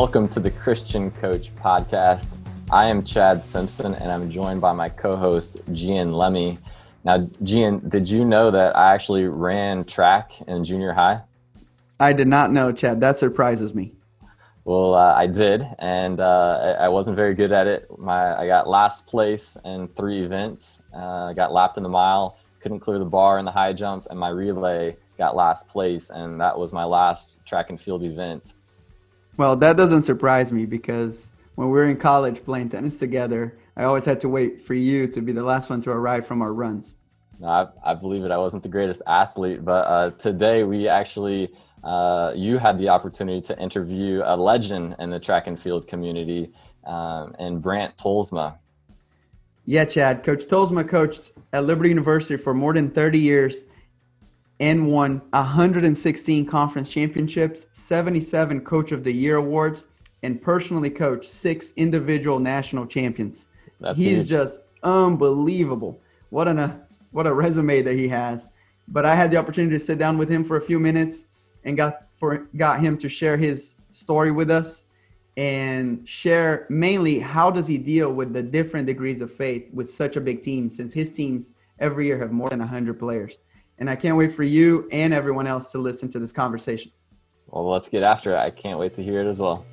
Welcome to the Christian Coach Podcast. I am Chad Simpson and I'm joined by my co host, Gian Lemmy. Now, Gian, did you know that I actually ran track in junior high? I did not know, Chad. That surprises me. Well, uh, I did, and uh, I wasn't very good at it. My I got last place in three events. Uh, I got lapped in the mile, couldn't clear the bar in the high jump, and my relay got last place, and that was my last track and field event. Well, that doesn't surprise me because when we were in college playing tennis together, I always had to wait for you to be the last one to arrive from our runs. No, I, I believe it. I wasn't the greatest athlete, but uh, today we actually uh, you had the opportunity to interview a legend in the track and field community, um, and Brant Tolsma. Yeah, Chad. Coach Tolsma coached at Liberty University for more than 30 years and won 116 conference championships, 77 Coach of the Year awards, and personally coached six individual national champions. That's He's huge. just unbelievable. What an uh, what a resume that he has. But I had the opportunity to sit down with him for a few minutes and got for got him to share his story with us and share mainly how does he deal with the different degrees of faith with such a big team since his teams every year have more than 100 players and i can't wait for you and everyone else to listen to this conversation well let's get after it i can't wait to hear it as well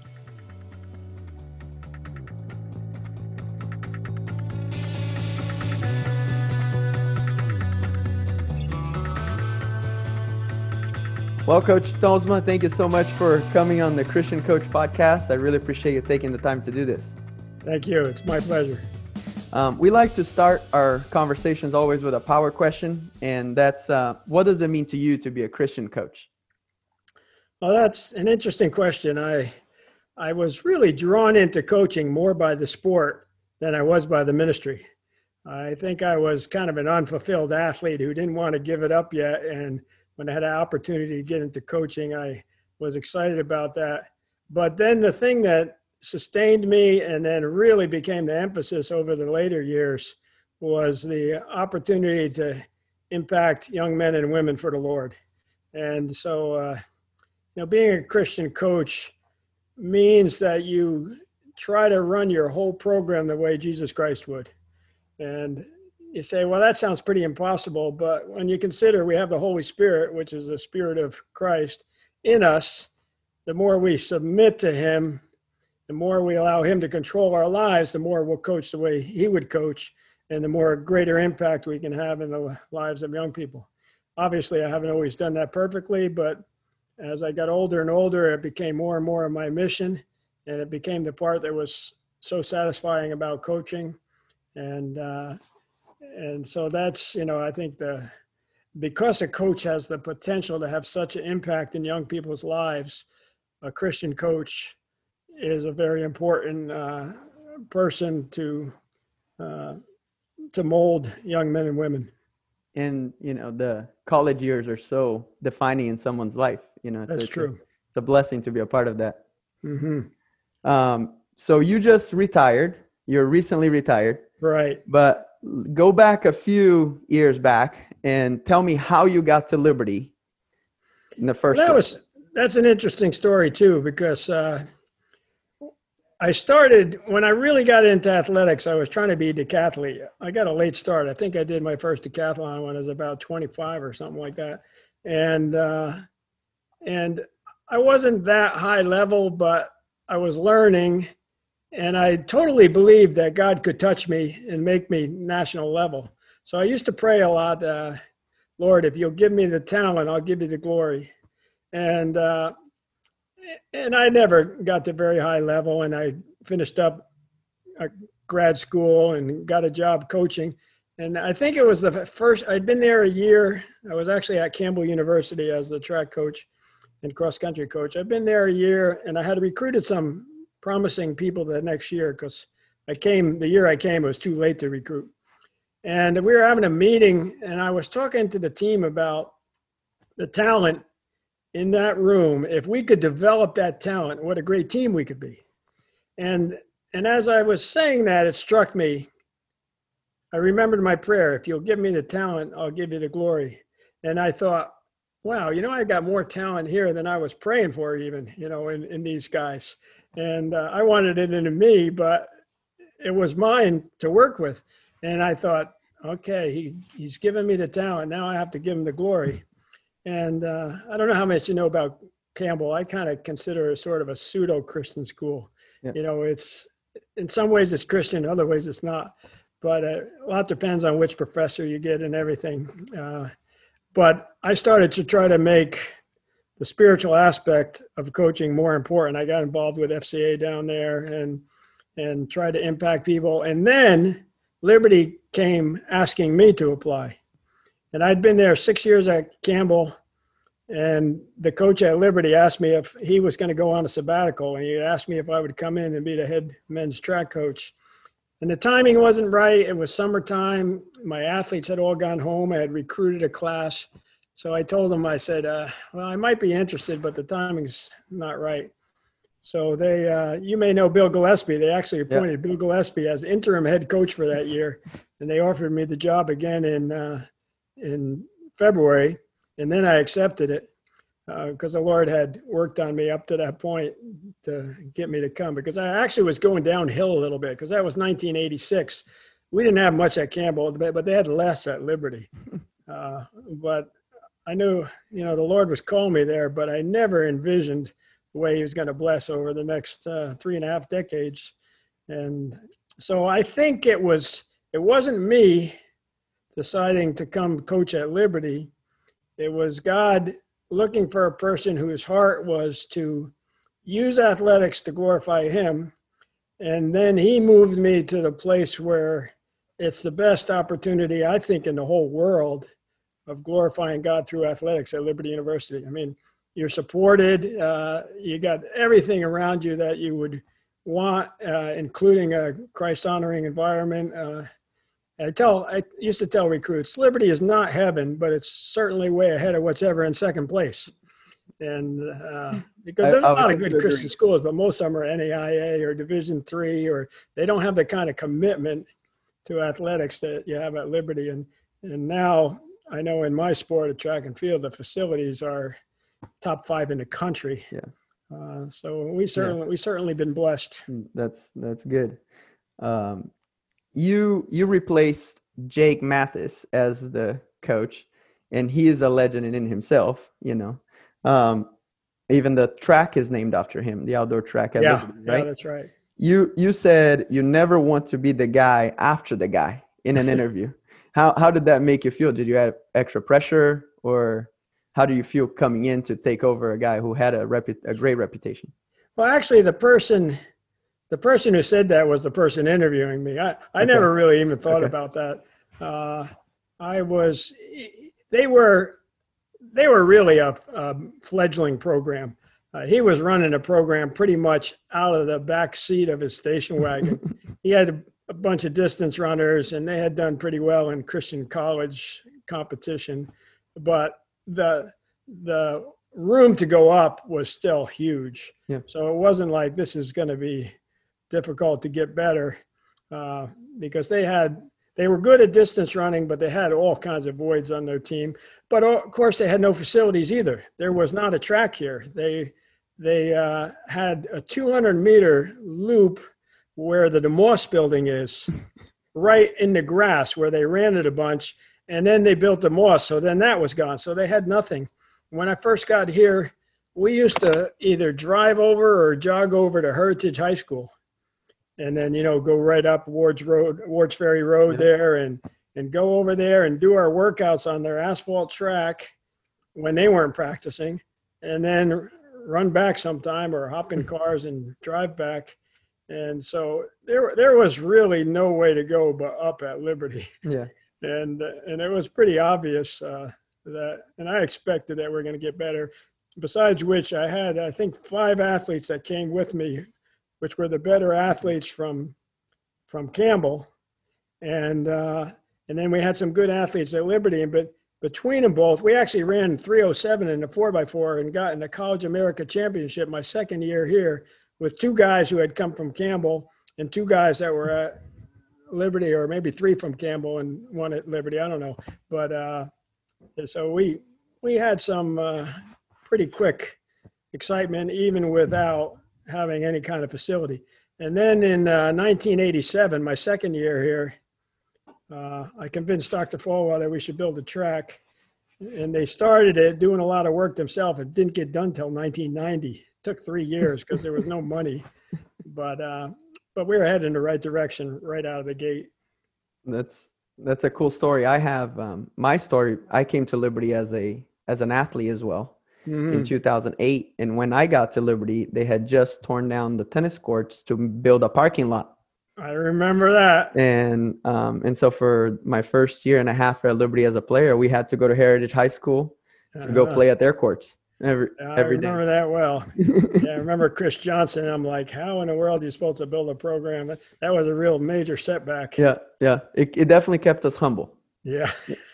Well, Coach Tolsma, thank you so much for coming on the Christian Coach podcast. I really appreciate you taking the time to do this. Thank you. It's my pleasure. Um, we like to start our conversations always with a power question, and that's uh, what does it mean to you to be a Christian coach? Well, that's an interesting question. I I was really drawn into coaching more by the sport than I was by the ministry. I think I was kind of an unfulfilled athlete who didn't want to give it up yet, and when I had an opportunity to get into coaching, I was excited about that. But then the thing that sustained me and then really became the emphasis over the later years was the opportunity to impact young men and women for the Lord. And so, uh, you know, being a Christian coach means that you try to run your whole program the way Jesus Christ would. And you say, well, that sounds pretty impossible. But when you consider we have the Holy Spirit, which is the Spirit of Christ in us, the more we submit to Him, the more we allow Him to control our lives, the more we'll coach the way He would coach, and the more greater impact we can have in the lives of young people. Obviously, I haven't always done that perfectly, but as I got older and older, it became more and more of my mission, and it became the part that was so satisfying about coaching. And uh, and so that's you know i think the because a coach has the potential to have such an impact in young people's lives a christian coach is a very important uh, person to uh, to mold young men and women and you know the college years are so defining in someone's life you know it's, that's it's true a, it's a blessing to be a part of that mm-hmm. um, so you just retired you're recently retired right but go back a few years back and tell me how you got to Liberty in the first. Well, that place. was that's an interesting story too because uh, I started when I really got into athletics. I was trying to be a decathlete. I got a late start. I think I did my first decathlon when I was about 25 or something like that, and uh, and I wasn't that high level, but I was learning and I totally believed that God could touch me and make me national level. So I used to pray a lot, uh, Lord, if you'll give me the talent, I'll give you the glory. And uh, and I never got to very high level, and I finished up uh, grad school and got a job coaching. And I think it was the first. I'd been there a year. I was actually at Campbell University as the track coach and cross country coach. I've been there a year, and I had recruited some promising people the next year because I came the year I came it was too late to recruit. And we were having a meeting and I was talking to the team about the talent in that room. If we could develop that talent, what a great team we could be. And and as I was saying that, it struck me. I remembered my prayer, if you'll give me the talent, I'll give you the glory. And I thought, wow, you know, I got more talent here than I was praying for, even, you know, in, in these guys. and uh, I wanted it into me, but it was mine to work with. And I thought, okay, he, he's given me the talent. Now I have to give him the glory. And uh, I don't know how much you know about Campbell. I kind of consider it sort of a pseudo Christian school. Yeah. You know, it's in some ways it's Christian, other ways it's not. But uh, a lot depends on which professor you get and everything. Uh, but I started to try to make the spiritual aspect of coaching more important. I got involved with FCA down there and and tried to impact people. And then Liberty came asking me to apply. And I'd been there six years at Campbell, and the coach at Liberty asked me if he was going to go on a sabbatical, and he asked me if I would come in and be the head men's track coach. And the timing wasn't right. It was summertime. My athletes had all gone home. I had recruited a class. So I told him, I said, uh, well, I might be interested, but the timing's not right. So they, uh, you may know Bill Gillespie. They actually appointed Bill Gillespie as interim head coach for that year, and they offered me the job again in uh, in February, and then I accepted it because uh, the Lord had worked on me up to that point to get me to come. Because I actually was going downhill a little bit because that was 1986. We didn't have much at Campbell, but they had less at Liberty. Uh, but I knew, you know, the Lord was calling me there, but I never envisioned the way he was going to bless over the next uh, three and a half decades. And so I think it was it wasn't me deciding to come coach at Liberty. It was God looking for a person whose heart was to use athletics to glorify him. And then he moved me to the place where it's the best opportunity, I think, in the whole world of glorifying God through athletics at Liberty University. I mean, you're supported. Uh, you got everything around you that you would want, uh, including a Christ honoring environment. Uh, I tell, I used to tell recruits, Liberty is not heaven, but it's certainly way ahead of what's ever in second place. And uh, because there's I, a lot of good agree. Christian schools, but most of them are NAIA or Division three, or they don't have the kind of commitment to athletics that you have at Liberty. And and now I know in my sport of track and field, the facilities are top five in the country. Yeah. Uh, so we certainly yeah. we certainly been blessed. Mm, that's that's good. Um, you you replaced Jake Matthes as the coach, and he is a legend in himself. You know, um, even the track is named after him, the outdoor track. At yeah, right? yeah, that's right. You you said you never want to be the guy after the guy in an interview. how how did that make you feel? Did you have extra pressure or? how do you feel coming in to take over a guy who had a, repu- a great reputation? Well, actually, the person the person who said that was the person interviewing me. I, I okay. never really even thought okay. about that. Uh, I was they were they were really a, a fledgling program. Uh, he was running a program pretty much out of the back seat of his station wagon. he had a, a bunch of distance runners, and they had done pretty well in Christian college competition, but the the room to go up was still huge. Yeah. So it wasn't like this is going to be difficult to get better uh, because they had they were good at distance running, but they had all kinds of voids on their team. But of course, they had no facilities either. There was not a track here. They they uh, had a 200 meter loop where the DeMoss building is, right in the grass where they ran it a bunch, and then they built DeMoss. So then that was gone. So they had nothing. When I first got here, we used to either drive over or jog over to Heritage High School, and then you know go right up Wards Road, Wards Ferry Road yeah. there, and and go over there and do our workouts on their asphalt track when they weren't practicing, and then run back sometime or hop in cars and drive back. And so there, there was really no way to go but up at Liberty. Yeah and and it was pretty obvious uh, that, and I expected that we are going to get better. Besides which, I had I think five athletes that came with me, which were the better athletes from from Campbell, and uh, and then we had some good athletes at Liberty. But between them both, we actually ran 307 in the 4x4 and got in the College America Championship my second year here with two guys who had come from Campbell and two guys that were at Liberty, or maybe three from Campbell and one at Liberty. I don't know, but uh, so we we had some uh, pretty quick excitement, even without having any kind of facility. And then in uh, 1987, my second year here, uh, I convinced Dr. Falwell that we should build a track. And they started it doing a lot of work themselves. It didn't get done till 1990. It took three years because there was no money. But uh, but we were heading in the right direction right out of the gate. That's that's a cool story. I have um, my story. I came to Liberty as a as an athlete as well mm-hmm. in 2008, and when I got to Liberty, they had just torn down the tennis courts to build a parking lot. I remember that. And um, and so for my first year and a half at Liberty as a player, we had to go to Heritage High School to uh-huh. go play at their courts every yeah, I remember day. that well. yeah, I remember Chris Johnson. I'm like, how in the world are you supposed to build a program? That was a real major setback. Yeah, yeah. It, it definitely kept us humble. Yeah.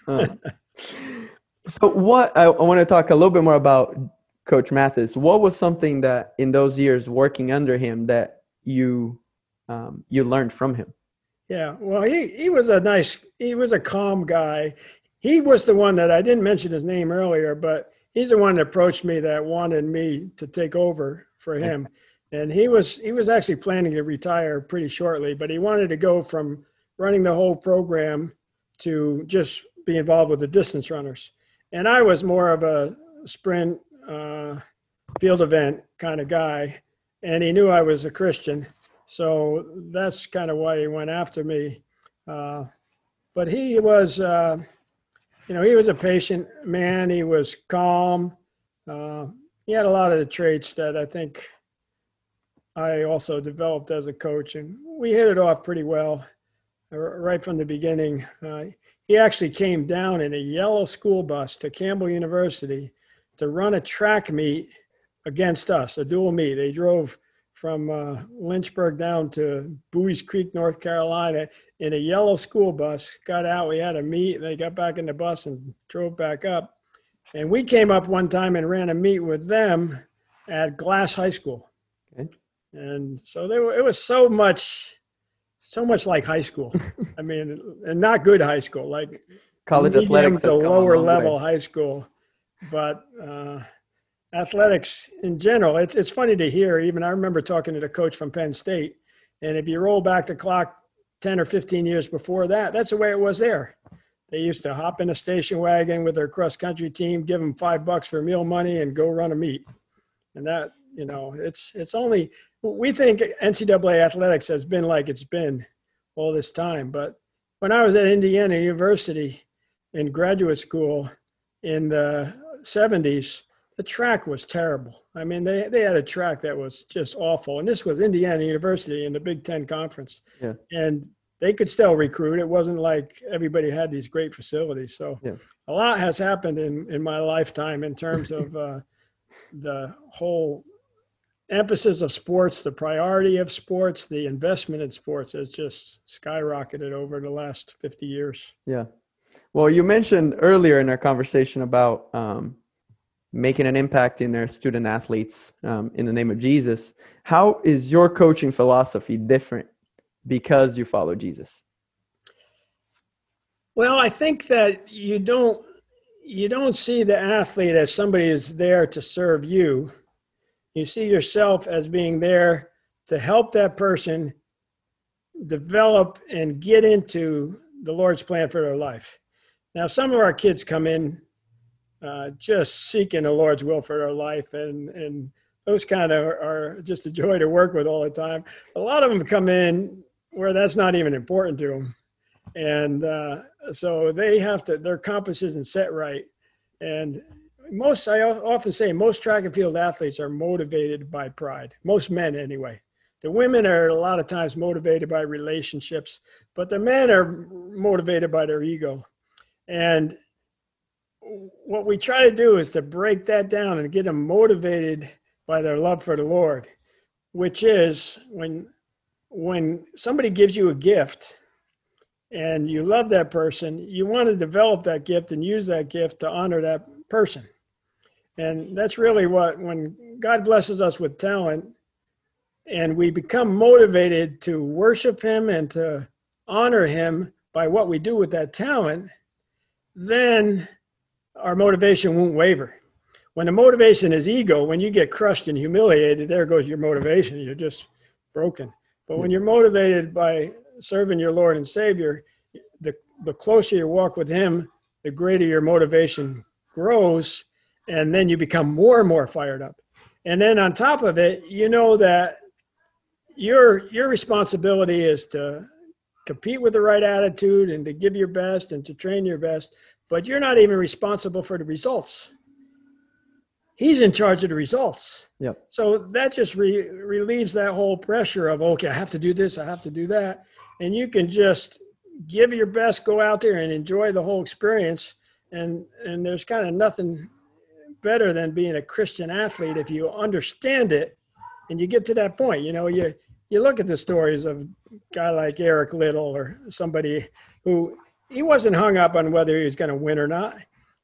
um, so what I, I want to talk a little bit more about Coach Matthes. What was something that in those years working under him that you um, you learned from him? Yeah, well, he he was a nice, he was a calm guy. He was the one that I didn't mention his name earlier, but he's the one that approached me that wanted me to take over for him and he was he was actually planning to retire pretty shortly but he wanted to go from running the whole program to just be involved with the distance runners and i was more of a sprint uh, field event kind of guy and he knew i was a christian so that's kind of why he went after me uh, but he was uh, you know, he was a patient man. He was calm. Uh, he had a lot of the traits that I think I also developed as a coach, and we hit it off pretty well right from the beginning. He actually came down in a yellow school bus to Campbell University to run a track meet against us, a dual meet. They drove from uh, Lynchburg down to Buies Creek, North Carolina, in a yellow school bus. Got out, we had a meet. They got back in the bus and drove back up. And we came up one time and ran a meet with them at Glass High School. Okay. And so they were, it was so much, so much like high school. I mean, and not good high school, like college athletics, the lower level way. high school. But uh, athletics in general, it's it's funny to hear. Even I remember talking to the coach from Penn State, and if you roll back the clock ten or fifteen years before that, that's the way it was there. They used to hop in a station wagon with their cross country team, give them five bucks for meal money, and go run a meet. And that, you know, it's it's only we think NCAA athletics has been like it's been all this time. But when I was at Indiana University in graduate school in the 70s, the track was terrible. I mean, they, they had a track that was just awful. And this was Indiana University in the Big Ten Conference. Yeah. And they could still recruit. It wasn't like everybody had these great facilities. So yeah. a lot has happened in, in my lifetime in terms of uh, the whole emphasis of sports, the priority of sports, the investment in sports has just skyrocketed over the last 50 years. Yeah. Well, you mentioned earlier in our conversation about um, making an impact in their student athletes um, in the name of Jesus. How is your coaching philosophy different because you follow Jesus? Well, I think that you don't you don't see the athlete as somebody who's there to serve you. You see yourself as being there to help that person develop and get into the Lord's plan for their life. Now, some of our kids come in uh, just seeking the Lord's will for their life, and and those kind of are just a joy to work with all the time. A lot of them come in where that's not even important to them, and uh, so they have to their compass isn't set right, and most I often say most track and field athletes are motivated by pride. Most men, anyway. The women are a lot of times motivated by relationships, but the men are motivated by their ego. And what we try to do is to break that down and get them motivated by their love for the Lord, which is when when somebody gives you a gift and you love that person, you want to develop that gift and use that gift to honor that person. And that's really what when God blesses us with talent and we become motivated to worship him and to honor him by what we do with that talent, then our motivation won't waver. when the motivation is ego, when you get crushed and humiliated, there goes your motivation. You're just broken. But when you're motivated by serving your Lord and Savior, the, the closer you walk with Him, the greater your motivation grows. And then you become more and more fired up. And then on top of it, you know that your your responsibility is to compete with the right attitude and to give your best and to train your best, but you're not even responsible for the results he's in charge of the results. Yep. So that just re- relieves that whole pressure of okay, I have to do this, I have to do that, and you can just give your best, go out there and enjoy the whole experience. And and there's kind of nothing better than being a Christian athlete if you understand it and you get to that point. You know, you you look at the stories of a guy like Eric Liddell or somebody who he wasn't hung up on whether he was going to win or not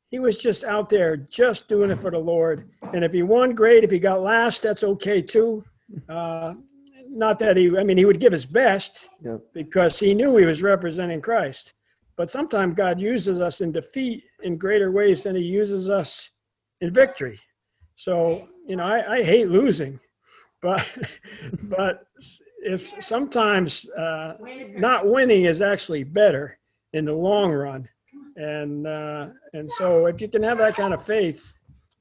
he was just out there just doing it for the Lord. And if he won, great. If he got last, that's okay too. Uh, not that he, I mean, he would give his best yep. because he knew he was representing Christ. But sometimes God uses us in defeat in greater ways than he uses us in victory. So, you know, I, I hate losing, but, but if sometimes uh, not winning is actually better in the long run and uh, and so if you can have that kind of faith,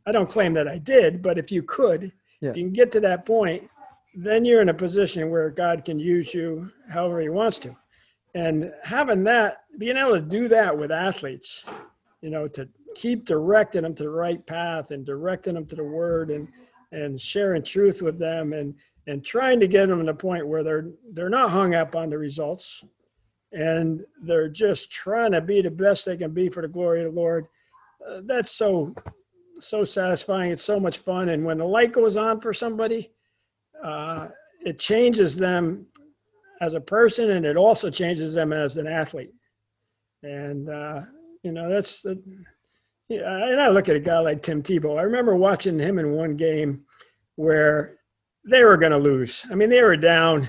I don't claim that I did, but if you could, yeah. if you can get to that point, then you're in a position where God can use you however He wants to, and having that, being able to do that with athletes, you know, to keep directing them to the right path and directing them to the Word and and sharing truth with them and and trying to get them to the point where they're they're not hung up on the results and they're just trying to be the best they can be for the glory of the Lord. Uh, that's so so satisfying. It's so much fun, and when the light goes on for somebody, uh, it changes them as a person, and it also changes them as an athlete. And uh, you know that's. Yeah, and I look at a guy like Tim Tebow. I remember watching him in one game where they were going to lose. I mean, they were down.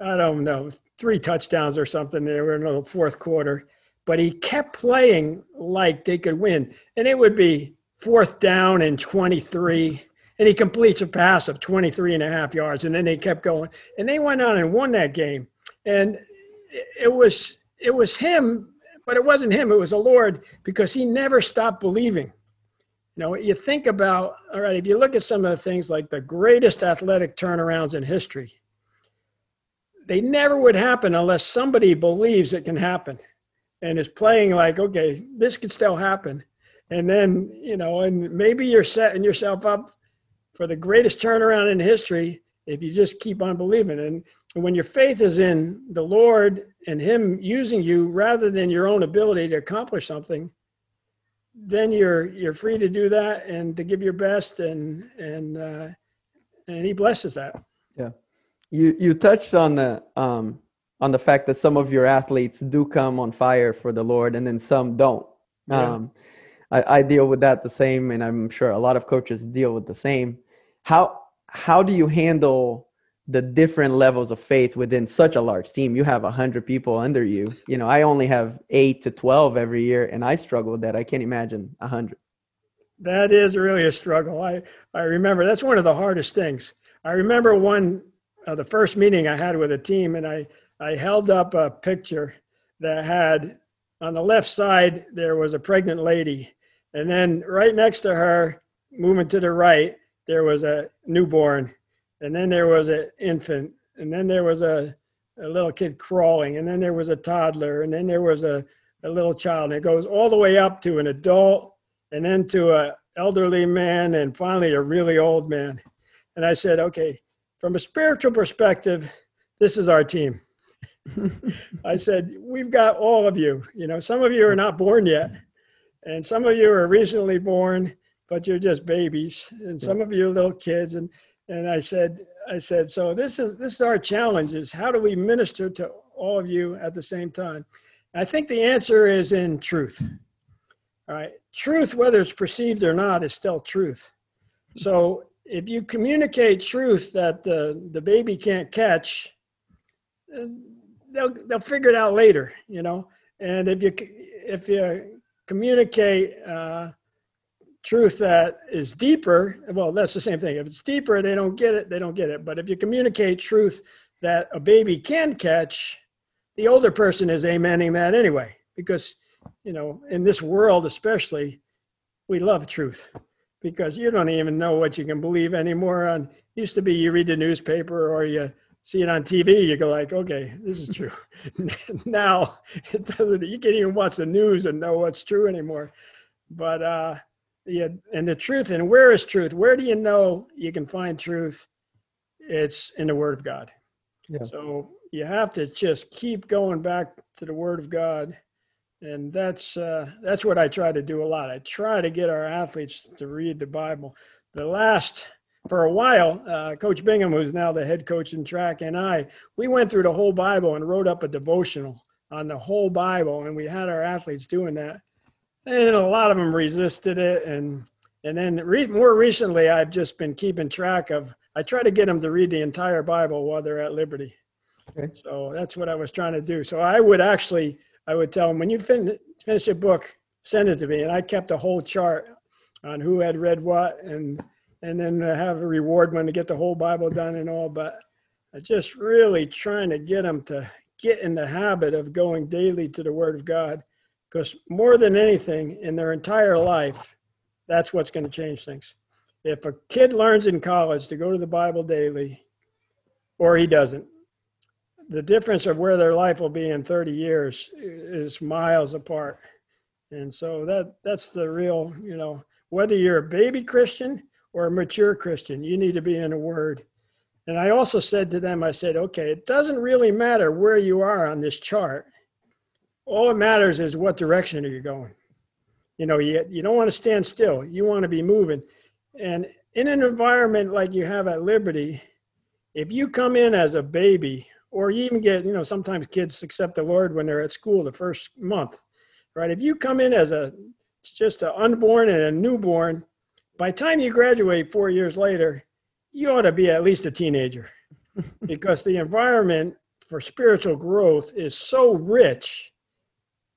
I don't know, three touchdowns or something. They were in the fourth quarter, but he kept playing like they could win. And it would be fourth down and 23. And he completes a pass of 23 and a half yards. And then they kept going. And they went on and won that game. And it was it was him, but it wasn't him, it was the Lord, because he never stopped believing. You know, you think about, all right, if you look at some of the things like the greatest athletic turnarounds in history, they never would happen unless somebody believes it can happen and is playing like, okay, this could still happen. And then, you know, and maybe you're setting yourself up for the greatest turnaround in history if you just keep on believing. And when your faith is in the Lord and Him using you rather than your own ability to accomplish something, then you're you're free to do that and to give your best, and and uh, and He blesses that. Yeah you you touched on the um, on the fact that some of your athletes do come on fire for the Lord, and then some don't. Yeah. Um, I, I deal with that the same, and I'm sure a lot of coaches deal with the same. How how do you handle the different levels of faith within such a large team? You have a hundred people under you. You know, I only have eight to twelve every year, and I struggle with that. I can't imagine a hundred. That is really a struggle. I I remember that's one of the hardest things. I remember one uh, the first meeting I had with a team, and I I held up a picture that had on the left side there was a pregnant lady, and then right next to her, moving to the right, there was a newborn, and then there was an infant, and then there was a a little kid crawling, and then there was a toddler, and then there was a, a little child, and it goes all the way up to an adult, and then to an elderly man, and finally a really old man. And I said, okay, from a spiritual perspective, this is our team. I said, we've got all of you. You know, some of you are not born yet, and some of you are recently born, but you're just babies, and some of you are little kids. And and I said, I said, so this is this is our challenge: is how do we minister to all of you at the same time? I think the answer is in truth. All right, truth, whether it's perceived or not, is still truth. So if you communicate truth that the, the baby can't catch, they'll they'll figure it out later, you know. And if you if you communicate uh, truth that is deeper, well, that's the same thing. If it's deeper, they don't get it, they don't get it. But if you communicate truth that a baby can catch, the older person is amening that anyway, because, you know, in this world especially, we love truth because you don't even know what you can believe anymore. On used to be you read the newspaper or you see it on TV, you go like, okay, this is true. now you can't even watch the news and know what's true anymore. But uh, yeah, and the truth, and where is truth? Where do you know you can find truth? It's in the Word of God. Yeah. So you have to just keep going back to the Word of God, and that's uh, that's what I try to do a lot. I try to get our athletes to read the Bible. The last for a while, uh, Coach Bingham, who's now the head coach in track, and I, we went through the whole Bible and wrote up a devotional on the whole Bible, and we had our athletes doing that and a lot of them resisted it and and then re- more recently i've just been keeping track of i try to get them to read the entire bible while they're at liberty. Okay. so that's what i was trying to do. So i would actually i would tell them when you fin- finish a book send it to me. And i kept a whole chart on who had read what and and then have a reward when to get the whole bible done and all but i just really trying to get them to get in the habit of going daily to the word of god because more than anything in their entire life, that's what's going to change things. If a kid learns in college to go to the Bible daily, or he doesn't, the difference of where their life will be in 30 years is miles apart. And so that that's the real, you know, whether you're a baby Christian or a mature Christian, you need to be in the Word. And I also said to them, I said, okay, it doesn't really matter where you are on this chart all it matters is what direction are you going. You know you, you don't want to stand still. You want to be moving. And in an environment like you have at liberty if you come in as a baby or you even get you know sometimes kids accept the lord when they're at school the first month right? If you come in as a just an unborn and a newborn by the time you graduate four years later you ought to be at least a teenager. Because the environment for spiritual growth is so rich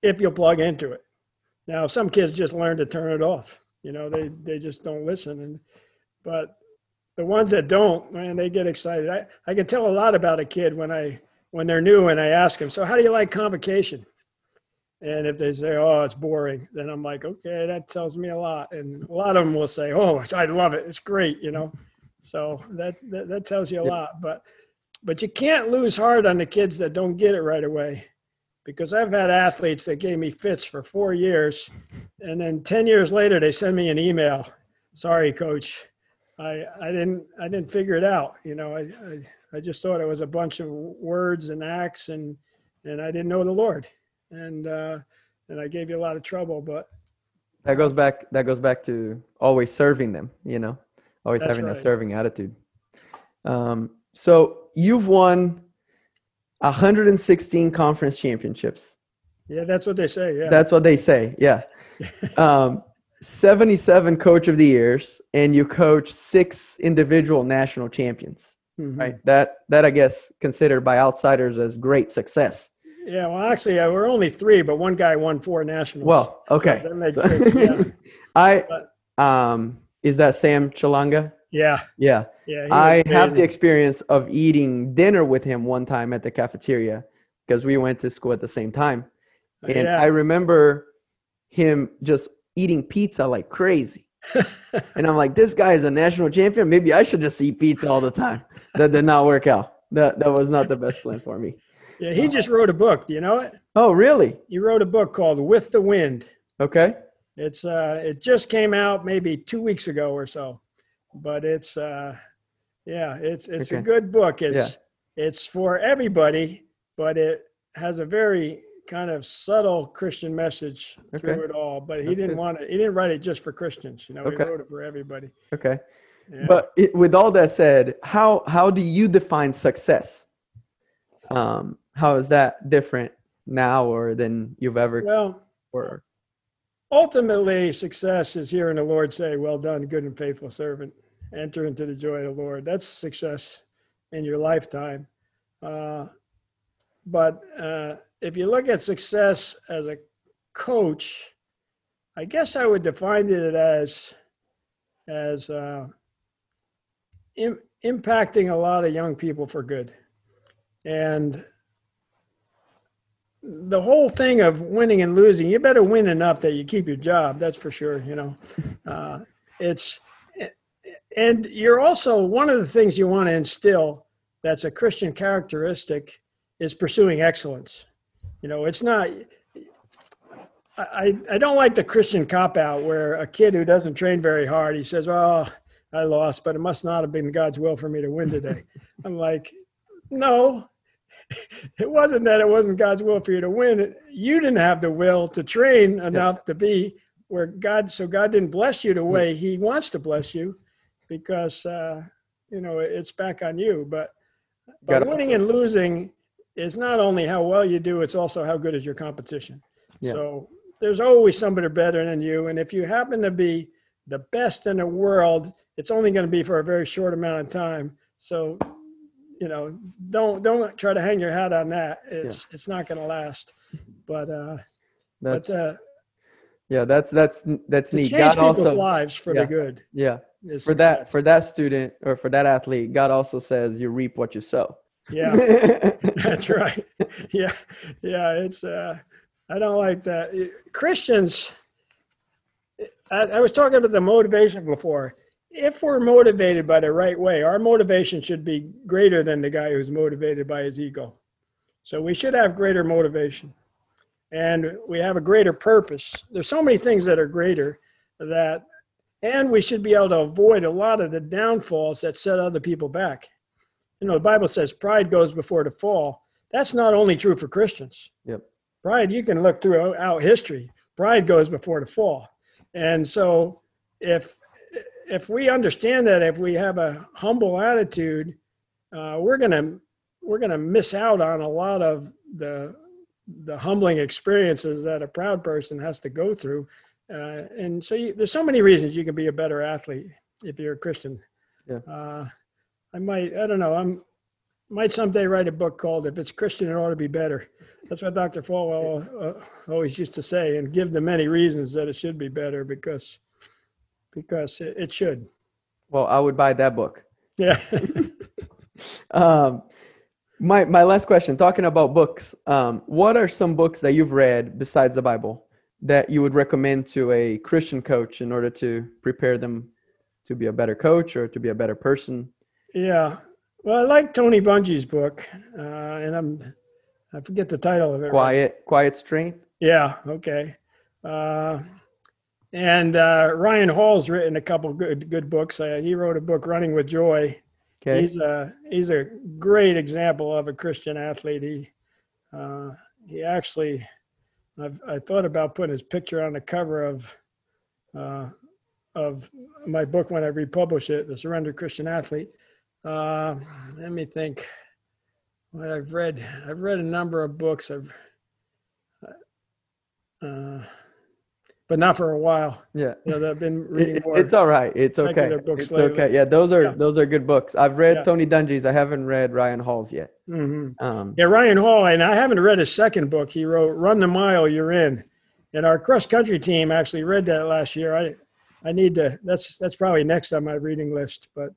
if you plug into it. Now, some kids just learn to turn it off. You know, they they just don't listen. And but the ones that don't, man, they get excited. I, I can tell a lot about a kid when I when they're new and I ask them, so how do you like convocation? And if they say, oh, it's boring, then I'm like, okay, that tells me a lot. And a lot of them will say, oh, I love it. It's great, you know. So that, that, that tells you a lot. But but you can't lose heart on the kids that don't get it right away because I've had athletes that gave me fits for four years, and then ten years later they send me an email. Sorry, coach, I I didn't I didn't figure it out. You know, I I, I just thought it was a bunch of words and acts, and and I didn't know the Lord, and uh, and I gave you a lot of trouble. But that goes back that goes back to always serving them. You know, always having right. that serving attitude. Um, so you've won 116 conference championships. Yeah, that's what they say. Yeah. That's what they say. Yeah. um, 77 coach of the years and you coach six individual national champions. Mm-hmm. Right? That that I guess considered by outsiders as great success. Yeah, well actually uh, we're only 3 but one guy won four nationals. Well, okay. So that makes sense. Yeah. I um is that Sam Chelanga? Yeah. Yeah. Yeah. I have the experience of eating dinner with him one time at the cafeteria because we went to school at the same time. And yeah. I remember him just eating pizza like crazy. and I'm like, this guy is a national champion. Maybe I should just eat pizza all the time. That did not work out. That that was not the best plan for me. Yeah, he just wrote a book. Do you know it? Oh, really? He wrote a book called With the Wind. Okay. It's uh it just came out maybe 2 weeks ago or so but it's uh, yeah, it's it's okay. a good book. It's yeah. it's for everybody, but it has a very kind of subtle Christian message okay. through it all. But he That's didn't good. want it. He didn't write it just for Christians. You know, okay. he wrote it for everybody. Okay. Yeah. But it, with all that said, how how do you define success? Um, how is that different now or than you've ever? Well, or ultimately, success is hearing the Lord say, "Well done, good and faithful servant." Enter into the joy of the Lord. That's success in your lifetime. Uh, but uh, if you look at success as a coach, I guess I would define it as as uh, Im- impacting a lot of young people for good, and the whole thing of winning and losing, you better win enough that you keep your job. That's for sure. You know, uh, it's and you're also one of the things you want to instill that's a Christian characteristic is pursuing excellence. You know, it's not. I, I don't like the Christian cop out where a kid who doesn't train very hard, he says, "Oh, I lost, but it must not have been God's will for me to win today." I'm like, no, it wasn't that it wasn't God's will for you to win. You didn't have the will to train enough to be where God. So God didn't bless you the mm. way He wants to bless you, because uh, you know it's back on you. But but winning and losing is not only how well you do; it's also how good is your competition. Yeah. So there's always somebody better than you, and if you happen to be the best in the world, it's only going to be for a very short amount of time. So you know, don't don't try to hang your hat on that. It's it's not going to last. But uh, That's but uh, yeah. That's that's that's neat. change God people's also lives for yeah. the good. yeah for that for that student or for that athlete. God also says you reap what you sow. yeah, that's right. Yeah, yeah. It's uh, I don't like that. Christians. I, I was talking about the motivation before. If we're motivated by the right way, our motivation should be greater than the guy who's motivated by his ego. So we should have greater motivation, and we have a greater purpose. There's so many things that are greater that, and we should be able to avoid a lot of the downfalls that set other people back. You know, the Bible says pride goes before the fall. That's not only true for Christians. Yep. Pride, you can look throughout history. Pride goes before the fall. And so if if we understand that if we have a humble attitude, uh, we're gonna we're gonna miss out on a lot of the the humbling experiences that a proud person has to go through. Uh, and so you, there's so many reasons you can be a better athlete if you're a Christian. Yeah. Uh, I might, I don't know, I'm might someday write a book called "If It's Christian, It Ought to Be Better." That's what Dr. Falwell uh, always used to say, and give the many reasons that it should be better because because it, it should. Well, I would buy that book. Yeah. Um, my my last question, talking about books, um, what are some books that you've read besides the Bible that you would recommend to a Christian coach in order to prepare them to be a better coach or to be a better person? yeah. Well, I like Tony Dungy's book, uh, and I'm I forget the title of it. right Quiet, quiet strength. Yeah. Okay. Uh, and uh, Ryan Hall's written a couple good good books. Uh, he wrote a book, Running with Joy. Okay. He's a he's a great example of a Christian athlete. He uh, he actually, I've, I thought about putting his picture on the cover of uh, of my book when I republish it, The Surrender Christian Athlete. Uh, let me think. What I've read, I've read a number of books. I've uh, but not for a while. Yeah. You know, I've been reading more. it's all right. It's okay. It's lately. okay. Yeah, those are Yeah. those are good books. I've read Yeah. Tony Dungy's. I haven't read Ryan Hall's yet. hmm Um, Yeah, Ryan Hall, and I haven't read his second book. He wrote "Run the Mile, You're In," and our cross country team actually read that last year. I, I need to. That's that's probably next on my reading list. But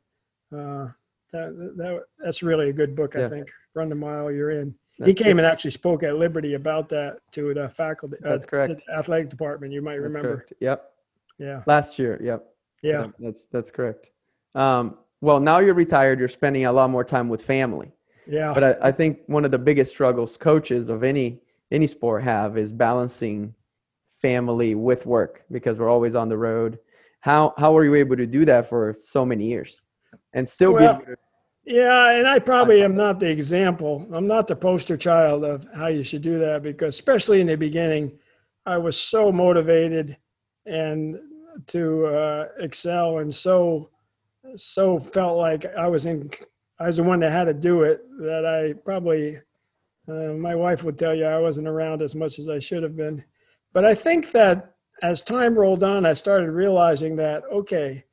uh, that, that that's really a good book. I think "Run the Mile, You're In." He came good. and actually spoke at Liberty about that to the faculty. uh, That's correct. the athletic department. You might that's remember. correct. Yep. Yeah, Last year. Yep. yeah, Yep, That's that's correct. Um, well, now you're retired. You're spending a lot more time with family. yeah. But I, I think one of the biggest struggles coaches of any any sport have is balancing family with work because we're always on the road. How how were you able to do that for so many years and still be Well, able to- Yeah, and I probably am not the example. I'm not the poster child of how you should do that because, especially in the beginning, I was so motivated and to uh, excel, and so so felt like I was in. I was the one that had to do it. That I probably, uh, my wife would tell you, I wasn't around as much as I should have been. But I think that as time rolled on, I started realizing that okay,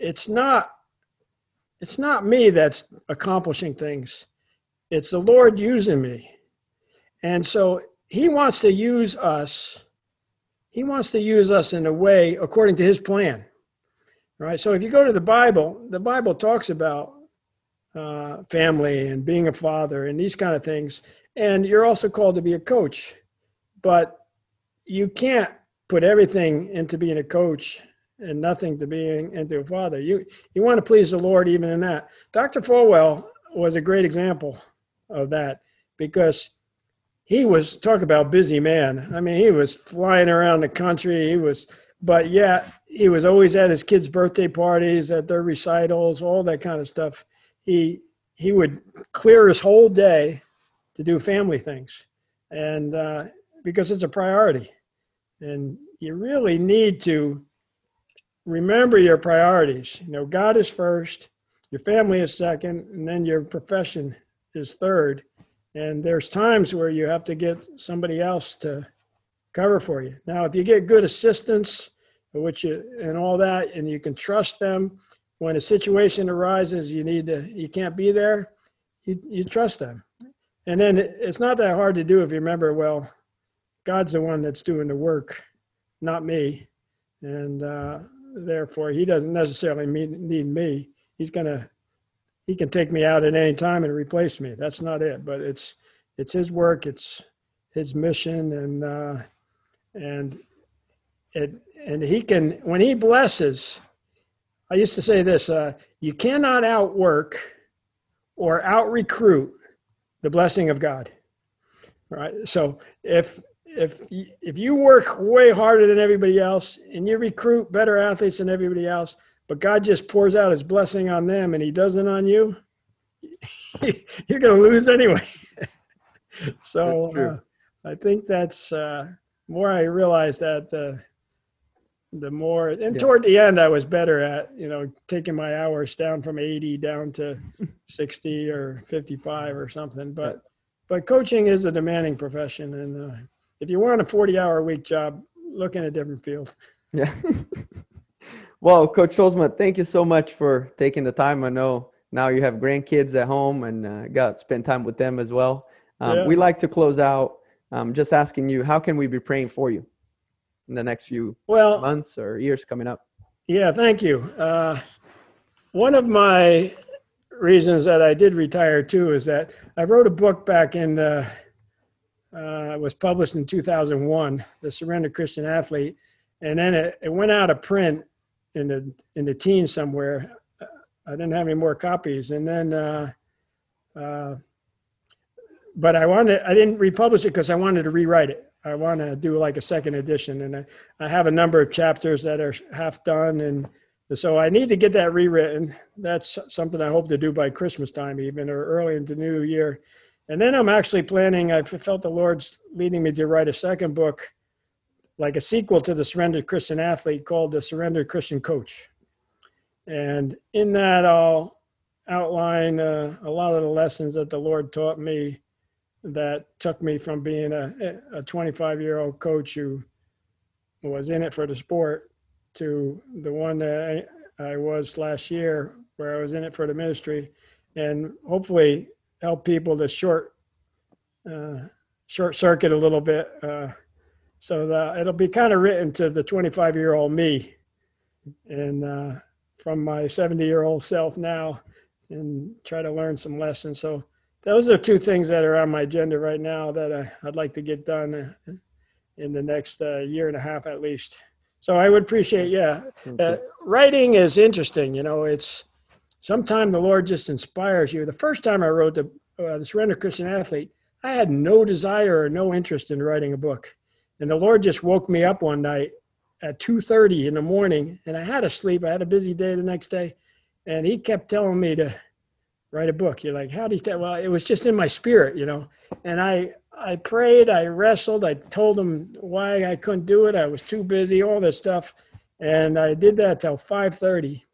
it's not it's not me that's accomplishing things it's the lord using me and so he wants to use us he wants to use us in a way according to his plan. Right? So if you go to the Bible, the Bible talks about uh, family and being a father and these kind of things. And you're also called to be a coach, but you can't put everything into being a coach and nothing to being into a father. You you want to please the Lord even in that. Dr. Falwell was a great example of that because he was talk about busy man. I mean, he was flying around the country. He was, but yeah, he was always at his kids' birthday parties, at their recitals, all that kind of stuff. He he would clear his whole day to do family things, and uh, because it's a priority, and you really need to remember your priorities. You know, God is first, your family is second, and then your profession is third and there's times where you have to get somebody else to cover for you. Now, if you get good assistance, which you, and all that, and you can trust them, when a situation arises, you need to, you can't be there, you, you trust them. And then it's not that hard to do if you remember, well, God's the one that's doing the work, not me. And uh, therefore, he doesn't necessarily need me. He's to he can take me out at any time and replace me. That's not it, but it's it's his work, it's his mission, and uh, and it and he can when he blesses. I used to say this: uh, you cannot outwork or out recruit the blessing of God. Right. So if if if you work way harder than everybody else and you recruit better athletes than everybody else, but God just pours out his blessing on them and he doesn't on you, you're going to lose anyway. so uh, I think that's uh, more I realized that the the more and yeah. toward the end I was better at you know taking my hours down from 80 down to 60 or 55 or something but but coaching is a demanding profession and uh, if you want a 40 hour week job look in a different field yeah well, Coach Tolsma, thank you so much for taking the time. I know now you have grandkids at home and uh, got to spend time with them as well. Um, yeah. We like to close out um, just asking you, how can we be praying for you in the next few well, months or years coming up? Yeah, thank you. Uh, one of my reasons that I did retire too is that I wrote a book back in, uh, uh, was published in 2001, The Surrendered Christian Athlete, and then it, it went out of print in the in the teens somewhere. I didn't have any more copies, and then, uh, uh, but I wanted I didn't republish it because I wanted to rewrite it. I want to do like a second edition, and I, I have a number of chapters that are half done, and so I need to get that rewritten. That's something I hope to do by Christmas time, even or early into New Year. And then I'm actually planning. I felt the Lord's leading me to write a second book like a sequel to the Surrendered Christian Athlete called the Surrendered Christian Coach. And in that, I'll outline uh, a lot of the lessons that the Lord taught me that took me from being a a 25 year old coach who was in it for the sport to the one that I, I was last year, where I was in it for the ministry, and hopefully help people to short uh, short circuit a little bit. Uh, so the, it'll be kind of written to the 25 year old me and uh, from my 70 year old self now and try to learn some lessons. So those are two things that are on my agenda right now that I, would like to get done uh, in the next uh, year and a half at least. So I would appreciate, yeah. Uh, writing is interesting. You know, it's sometimes the Lord just inspires you. The first time I wrote the, uh, the Surrender Christian Athlete, I had no desire or no interest in writing a book. And the Lord just woke me up one night at 2:30 in the morning, and I had to sleep. I had a busy day the next day, and He kept telling me to write a book. You're like, how do you tell? Well, it was just in my spirit, you know. And I I prayed, I wrestled, I told him why I couldn't do it. I was too busy, all this stuff, and I did that till 5:30.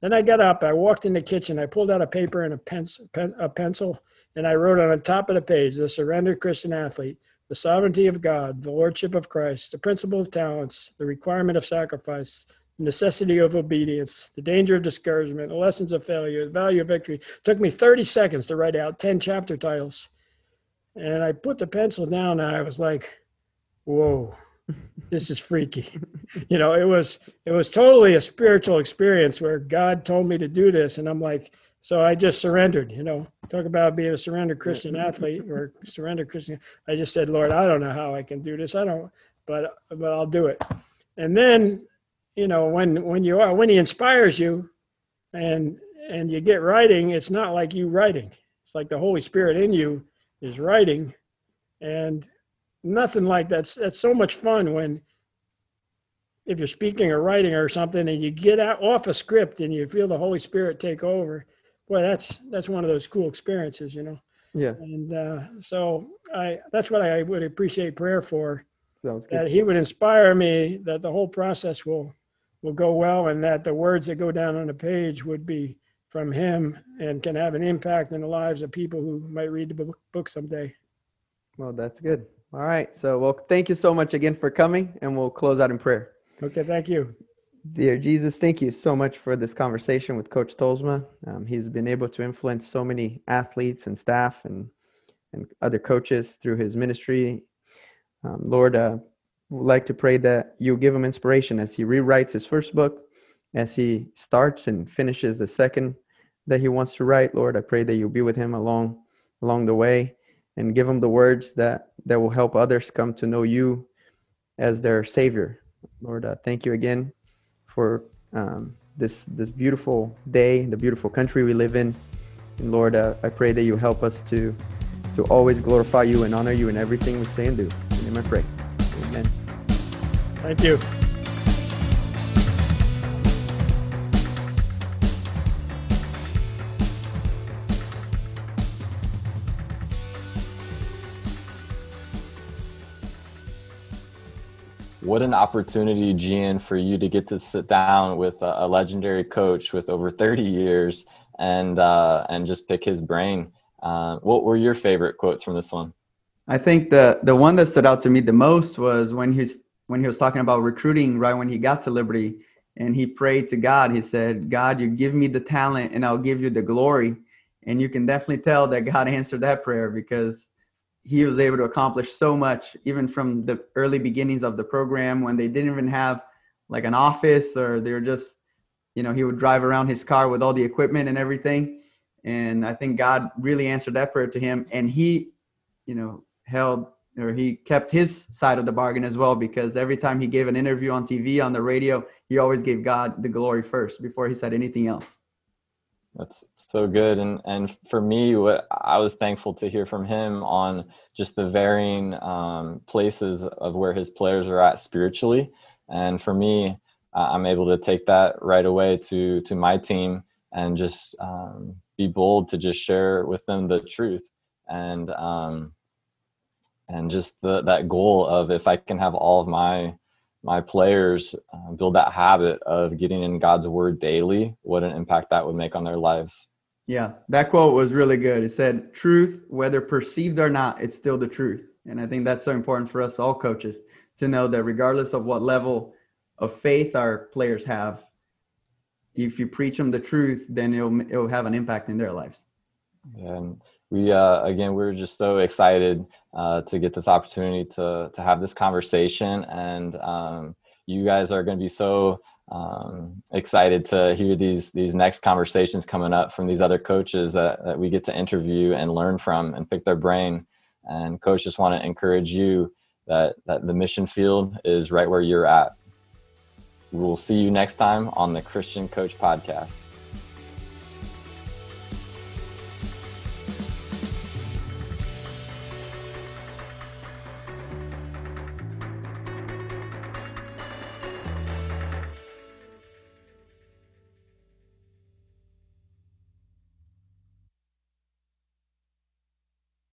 Then I got up, I walked in the kitchen, I pulled out a paper and a, pencil, pen, a pencil, and I wrote on the top of the page, "The Surrendered Christian Athlete." the sovereignty of God, the lordship of Christ, the principle of talents, the requirement of sacrifice, the necessity of obedience, the danger of discouragement, the lessons of failure, the value of victory. It took me 30 seconds to write out 10 chapter titles. And I put the pencil down and I was like, whoa, this is freaky. you know, it was it was totally a spiritual experience where God told me to do this, and I'm like, so I just surrendered. You know, talk about being a surrendered Christian athlete or surrendered Christian. I just said, Lord, I don't know how I can do this. I don't, but but I'll do it. And then, you know, when when you are when He inspires you, and and you get writing, it's not like you writing. It's like the Holy Spirit in you is writing, and nothing like that's that's so much fun when if you're speaking or writing or something and you get out off a script and you feel the Holy Spirit take over. Boy, that's that's one of those cool experiences, you know. Yeah. And uh, so I that's what I would appreciate prayer for. That He would inspire me that the whole process will will go well and that the words that go down on the page would be from Him and can have an impact in the lives of people who might read the book someday. Well, that's good. All right. So, well, thank you so much again for coming, and we'll close out in prayer. Okay. Thank you. Dear Jesus, thank you so much for this conversation with Coach Tolsma. Um, he's been able to influence so many athletes and staff and and other coaches through his ministry. Um, Lord, uh, would like to pray that you give him inspiration as he rewrites his first book, as he starts and finishes the second that he wants to write. Lord, I pray that you'll be with him along along the way and give them the words that that will help others come to know you as their savior. Lord uh, thank you again for um, this this beautiful day the beautiful country we live in. And lord uh, i pray that you help us to to always glorify you and honor you in everything we say and do. In name i pray. Amen. Thank you What an opportunity, Gian, for you to get to sit down with a, legendary coach with over 30 years and uh, and just pick his brain. Uh, what were your favorite quotes from this one? I think the the one that stood out to me the most was when he's when he was talking about recruiting right when he got to Liberty and he prayed to God. He said, "God, you give me the talent and I'll give you the glory." And you can definitely tell that God answered that prayer because he was able to accomplish so much, even from the early beginnings of the program when they didn't even have like an office or they were just, you know, he would drive around his car with all the equipment and everything. And I think God really answered that prayer to him. And he, you know, held or he kept his side of the bargain as well because every time he gave an interview on TV, on the radio, he always gave God the glory first before he said anything else. That's so good. And and for me, what I was thankful to hear from him on just the varying um, places of where his players are at spiritually. And for me, uh, I'm able to take that right away to to my team and just um, be bold to just share with them the truth and um, and just the that goal of if I can have all of my my players uh, build that habit of getting in God's word daily, what an impact that would make on their lives. Yeah, that quote was really good. It said, Truth, whether perceived or not, it's still the truth. And I think that's so important for us all coaches to know that regardless of what level of faith our players have, if you preach them the truth, then it'll, it'll have an impact in their lives. And we uh, again we're just so excited uh, to get this opportunity to to have this conversation. And um, you guys are going to be so um, excited to hear these these next conversations coming up from these other coaches that, that we get to interview and learn from and pick their brain. And coach just want to encourage you that that the mission field is right where you're at. We'll see you next time on the christian coach podcast